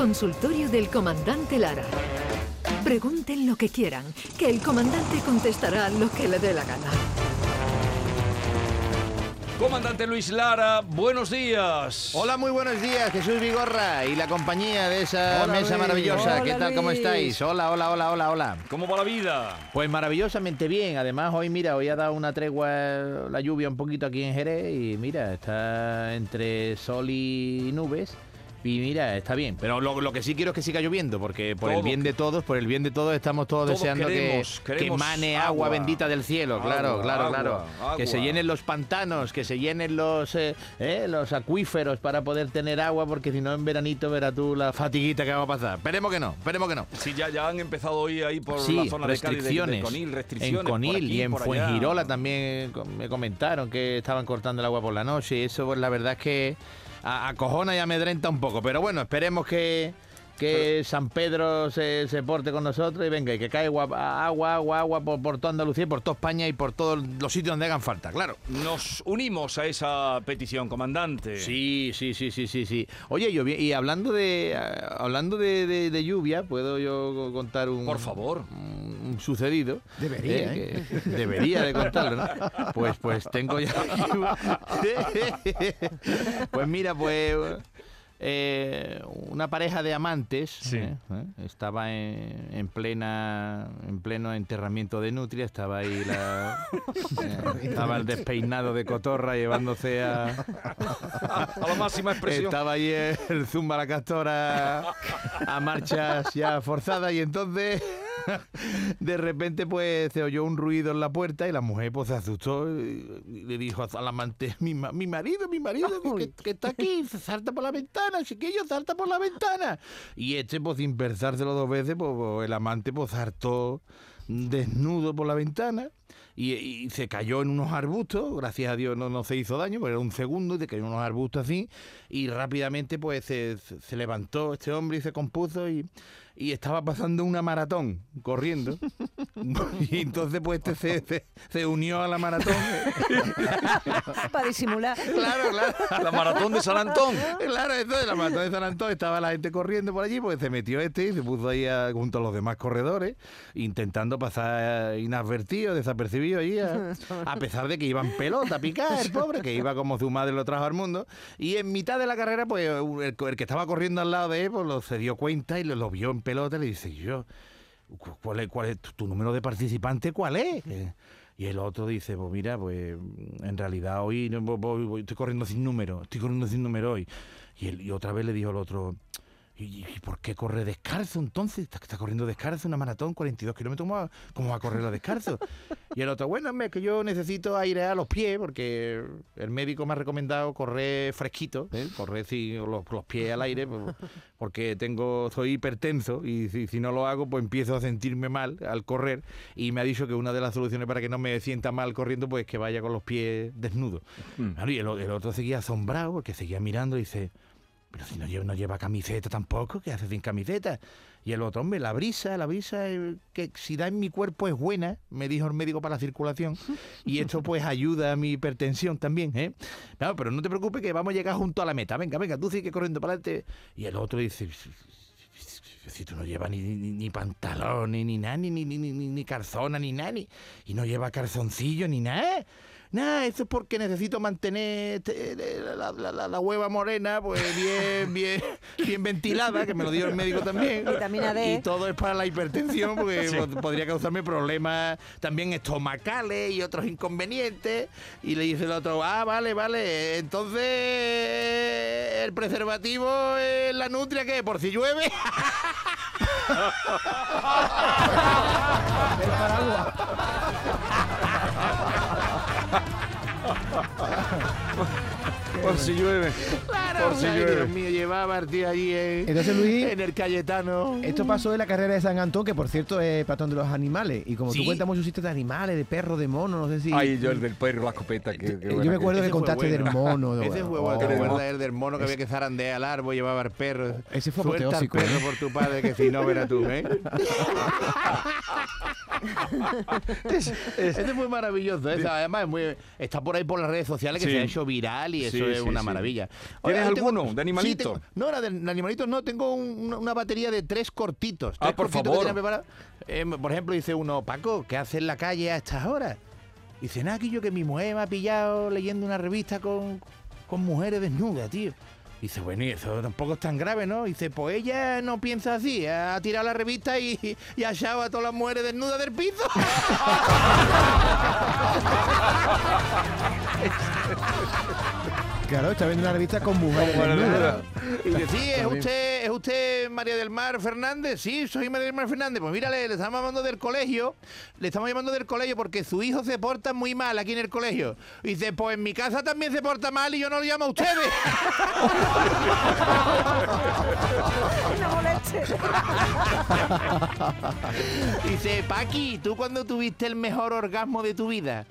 Consultorio del Comandante Lara. Pregunten lo que quieran, que el comandante contestará lo que le dé la gana. Comandante Luis Lara, buenos días. Hola, muy buenos días, Jesús Vigorra y la compañía de esa Hola, mesa Luis. maravillosa. Hola, ¿Qué tal? ¿Cómo estáis? Hola, hola, hola, hola, hola. ¿Cómo va la vida? Pues maravillosamente bien. Además, hoy, mira, hoy ha dado una tregua la lluvia un poquito aquí en Jerez y mira, está entre sol y nubes. Y mira, está bien. Pero lo, lo que sí quiero es que siga lloviendo, porque por el bien de todos, por el bien de todos, estamos todos, Todos deseando que- queremos- que, mane agua, agua. bendita del cielo. claro, Agua, claro, agua, claro. Que se llenen los pantanos, que se llenen los, eh, eh, los acuíferos para poder tener agua, porque si no en veranito verás tú la fatiguita que va a pasar. Esperemos que no, esperemos que no. Sí, ya, ya han empezado hoy ahí por Sí, la zona de Cádiz, de- de, restricciones. Conil, restricciones. en Conil aquí, y en. Fuengirola también me comentaron que estaban cortando el agua por la noche. Y eso, pues la verdad es que acojona y amedrenta un poco. Pero bueno, esperemos que, que San Pedro se, se porte con nosotros y venga, y que caiga agua, agua, agua, agua por, por toda Andalucía y por toda España y por todos los sitios donde hagan falta, claro. Nos unimos a esa petición, comandante. Sí, sí, sí, sí, sí, sí. Oye, yo, y hablando de hablando de, de- de lluvia, puedo yo contar un Por favor. un sucedido. Debería, Eh, que debería de contarlo, ¿no? Pues pues tengo ya aquí- Pues mira, pues eh, una pareja de amantes Sí. eh, eh, estaba en, en plena en pleno enterramiento de nutria, estaba ahí la eh, estaba el despeinado de cotorra llevándose a A la máxima expresión. estaba ahí el Zumba la Castora a marchas ya forzadas y entonces de repente pues se oyó un ruido en la puerta y la mujer pues se asustó y le dijo al amante, mi, ma- mi marido, mi marido que, está aquí, salta por la ventana, chiquillo, salta por la ventana. Y este pues sin pensárselo dos veces, pues, pues, el amante pues saltó desnudo por la ventana y, se cayó en unos arbustos, gracias a Dios no, no se hizo daño, porque era un segundo y se cayó en unos arbustos así y rápidamente pues se- se levantó este hombre y se compuso y, y estaba pasando una maratón corriendo y entonces pues este se, se- se unió a la maratón para disimular. claro, claro La maratón de San Antón. Claro, eso de la maratón de San Antón estaba la gente corriendo por allí, pues se metió este y se puso ahí a- junto a los demás corredores, intentando pasar inadvertido, desapercibido allí, a, a pesar de que iba en pelota a picar, el pobre, que iba como su madre lo trajo al mundo. Y en mitad de la carrera, pues el, el que estaba corriendo al lado de él, pues lo, se dio cuenta y lo, lo vio en pelota y le dice, yo, ¿cu- ¿cuál es, cuál es tu, tu número de participante? ¿Cuál es? Y el otro dice, pues mira, pues en realidad hoy voy- voy- voy- estoy corriendo sin número, estoy corriendo sin número hoy. Y, y otra vez le dijo al otro, ¿y, y por qué corre descalzo entonces? Está, está corriendo descalzo una maratón, 42 kilómetros, ¿cómo va, cómo va a correrla descalzo? Y el otro, bueno, es que yo necesito airear los pies porque el médico me ha recomendado correr fresquito, ¿eh? correr sí, los, los pies al aire, pues, porque tengo soy hipertenso y si, si no lo hago, pues empiezo a sentirme mal al correr. Y me ha dicho que una de las soluciones para que no me sienta mal corriendo, pues que vaya con los pies desnudos. Claro, y el, el otro seguía asombrado porque seguía mirando y dice, pero si no lleva, no lleva camiseta tampoco, ¿qué hace sin camiseta? Y el otro, hombre, la brisa, la brisa eh, que si da en mi cuerpo es buena, me dijo el médico para la circulación, y esto pues ayuda a mi hipertensión también, ¿eh? Claro, pero no te preocupes que vamos a llegar junto a la meta, venga, venga, tú sigue corriendo para adelante. Y el otro dice, si tú no llevas ni, ni, ni pantalón, ni, ni nada, ni, ni, ni, ni, ni calzona, ni nada, ni- y no lleva calzoncillo, ni nada. Nada, eso es porque necesito mantener este, la, la, la- la hueva morena pues bien, bien, bien ventilada, que me lo dio el médico también. Vitamina D. Y todo es para la hipertensión, porque pod- podría causarme problemas también estomacales y otros inconvenientes. Y le dice el otro, ah, vale, vale, entonces el preservativo es la nutria, ¿qué? ¿Por si llueve? Por si llueve. Claro, Por si ay, llueve. Dios mío, llevaba a Martí allí en, Entonces, Luis, en el Cayetano. esto pasó en la carrera de San Antón, que por cierto es patrón de los animales. Y como ¿Sí? tú cuentas muchos sitios de animales, de perros, de monos, no sé si. Ay, yo el del perro, la escopeta. Que, Eh, yo me acuerdo que contaste bueno. del mono. de- Ese fue Oh. bueno, ¿te del acuerdas mono. el del mono que había que zarandear al árbol, llevaba al perro? Ese fue Suelta al perro ¿eh? por tu padre, que si no, verás tú, ¿eh? Ese fue maravilloso. ese, además, es muy- está por ahí por las redes sociales que Sí. se ha hecho viral y eso Sí, es sí, una maravilla. ¿Tienes tengo- alguno de animalito? Sí, tengo- no, de animalitos no, tengo un- una, batería de tres cortitos. Ah, tres por cortitos favor. Eh, por ejemplo, dice uno, Paco, ¿qué hace en la calle a estas horas? Dice, nada, que yo que mi mujer me ha pillado leyendo una revista con, con mujeres desnudas, tío. Dice, bueno, y eso tampoco es tan grave, ¿no? Dice, pues ella no piensa así, ha tirado la revista y, y ha echado a todas las mujeres desnudas del piso. Claro, está viendo una revista con mujeres. Desnudas. Y dice, sí, ¿es usted, ¿es usted María del Mar Fernández? Sí, soy María del Mar Fernández. Pues mírale, le estamos llamando del colegio, le estamos llamando del colegio porque su hijo se porta muy mal aquí en el colegio. Y dice, pues en mi casa también se porta mal y yo no lo llamo a ustedes. No moleste. Dice, Paqui, ¿tú cuándo tuviste el mejor orgasmo de tu vida?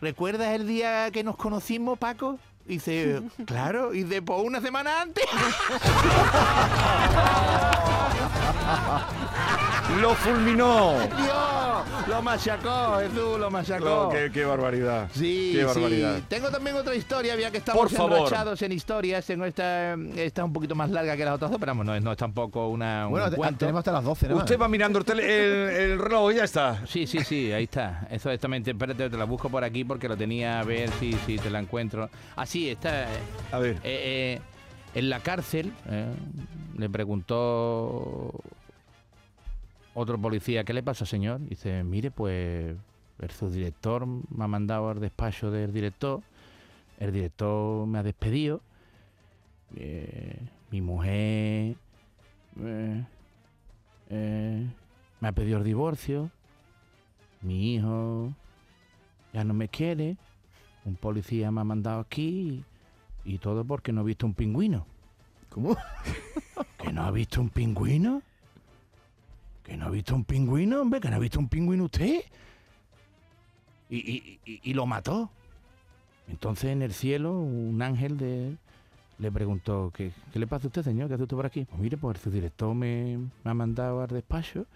¿Recuerdas el día que nos conocimos, Paco? Dice, claro, y de pues una semana antes. ¡Lo fulminó! Dios, lo machacó, Jesús, lo machacó. No, qué, qué barbaridad. Sí, Qué sí. Tengo también otra historia, ya que estamos Por favor. enrachados en historias. Tengo esta, esta un poquito más larga que las otras dos, pero vamos, no es, no es tampoco una, un Bueno, te- tenemos hasta las 12, ¿no? Usted va mirando el, tele- el, el reloj y ya está. Sí, sí, sí, ahí está. Eso exactamente. Espérate, te la busco por aquí porque lo tenía a ver si, si te la encuentro. Ah, sí, está. eh, A ver. eh, eh, en la cárcel le preguntó otro policía, ¿qué le pasa, señor? Dice, mire, pues el subdirector me ha mandado al despacho del director, el director me ha despedido, eh, mi mujer eh, eh, me ha pedido el divorcio, mi hijo ya no me quiere, un policía me ha mandado aquí y todo porque no he visto un pingüino. ¿Cómo? ¿Que no ha visto un pingüino? ¿Que no ha visto un pingüino, hombre? ¿Que no ha visto un pingüino usted? Y, y- y- y lo mató. Entonces en el cielo un ángel de, le preguntó, ¿qué, qué le pasa a usted, señor? ¿Qué hace usted por aquí? Pues mire, pues el director me, me ha mandado al despacho,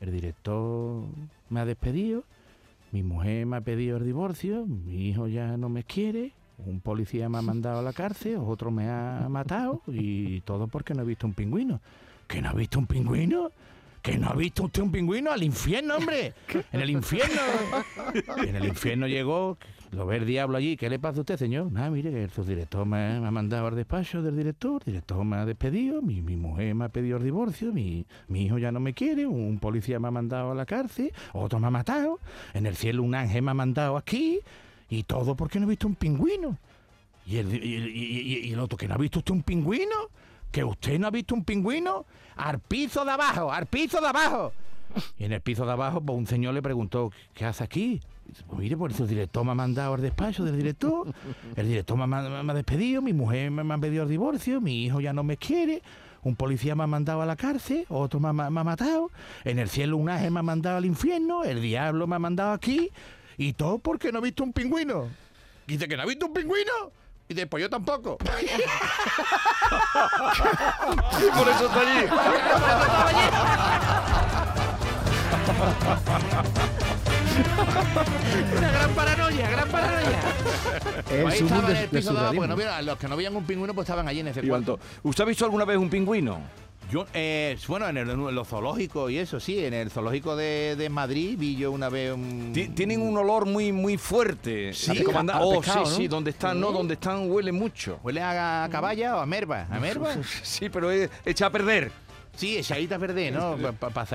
el director me ha despedido, mi mujer me ha pedido el divorcio, mi hijo ya no me quiere, un policía me ha mandado a la cárcel, otro me ha matado y todo porque no he visto un pingüino. ¿Que no ha visto un pingüino? ¿Que no ha visto usted un pingüino? ¡Al infierno, hombre! ¡En el infierno! En el infierno llegó, lo ve el diablo allí. ¿Qué le pasa a usted, señor? Nada, mire, el subdirector me, ha mandado al despacho del director, el director me ha despedido, mi, mi mujer me ha pedido el divorcio, mi, mi hijo ya no me quiere, un policía me ha mandado a la cárcel, otro me ha matado, en el cielo un ángel me ha mandado aquí, y todo porque no he visto un pingüino. Y el, y el otro, ¿que no ha visto usted un pingüino? ¿Que usted no ha visto un pingüino? Al piso de abajo, al piso de abajo. Y en el piso de abajo, pues un señor le preguntó, ¿qué hace aquí? Pues mire, pues el director me ha mandado al despacho del director, el director me, ha- despedido, mi mujer me ha pedido el divorcio, mi hijo ya no me quiere, un policía me ha mandado a la cárcel, otro me, ha- me ha matado, en el cielo un ángel me ha mandado al infierno, el diablo me ha mandado aquí, y todo porque no he visto un pingüino. Dice que no ha visto un pingüino. Y dice, pues yo tampoco. Por eso está allí. Una gran paranoia, gran paranoia. El Ahí estaban en el piso de abajo, surrealismo. bueno, mira, los que no veían un pingüino pues estaban allí en ese Y cuarto. ¿Usted ha visto alguna vez un pingüino? Yo, eh, bueno, en, el, en los zoológicos y eso, sí, en el zoológico de, de Madrid vi yo una vez un... Ti- Tienen un olor muy muy fuerte. Sí, oh, pescado, sí, ¿no? sí, donde están, no, donde están huele mucho. ¿Huele a, caballa o a merva? ¿A merva? Sí, pero echa a perder. Sí, echadita verde, ¿no? Pa-.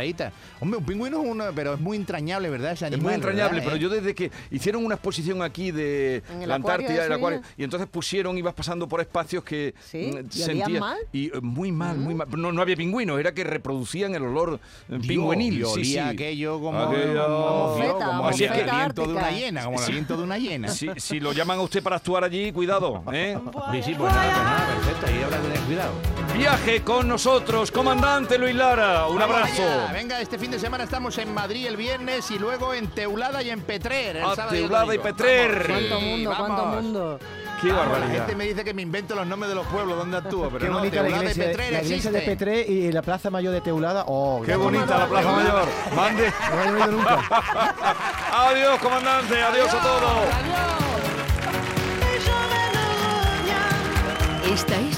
Hombre, un pingüino es una, pero es muy entrañable, ¿verdad? Ese Es animal, muy entrañable, ¿verdad, pero eh? yo desde que hicieron una exposición aquí de En el la acuario Antártida, de el acuario, Sevilla. y entonces pusieron, ibas pasando por espacios que ¿Sí? mm, ¿Y olían mal? Mm. y eh, muy mal, muy mal. No, no había pingüinos, era que reproducían el olor eh, Dios, pingüinil. y sí, aquello como, Aquello- como, el aliento de una ártica. hiena, como el aliento de una hiena. Si, si lo llaman a usted para actuar allí, cuidado, ¿eh? Sí, sí, pues nada, pues nada, perfecto, ahí habrá que tener cuidado. Viaje con nosotros, comandante Luis Lara. Un Vamos abrazo. allá. Venga, este fin de semana estamos en Madrid el viernes y luego en Teulada y en Petrer. el A sábado el Teulada y domingo. Petrer. Vamos, Cuánto sí, mundo, cuánto vamos. mundo. Qué Vamos, La barbaridad. gente me dice que me invento los nombres de los pueblos donde actúo, pero Qué no, bonita la Teulada y iglesia, Petrer la iglesia de existe. Petré y la Plaza Mayor de Teulada. Oh, Qué bonita la Plaza Mayor. Mande. No he oído nunca. Adiós, comandante. Adiós a todos. Adiós. Esta es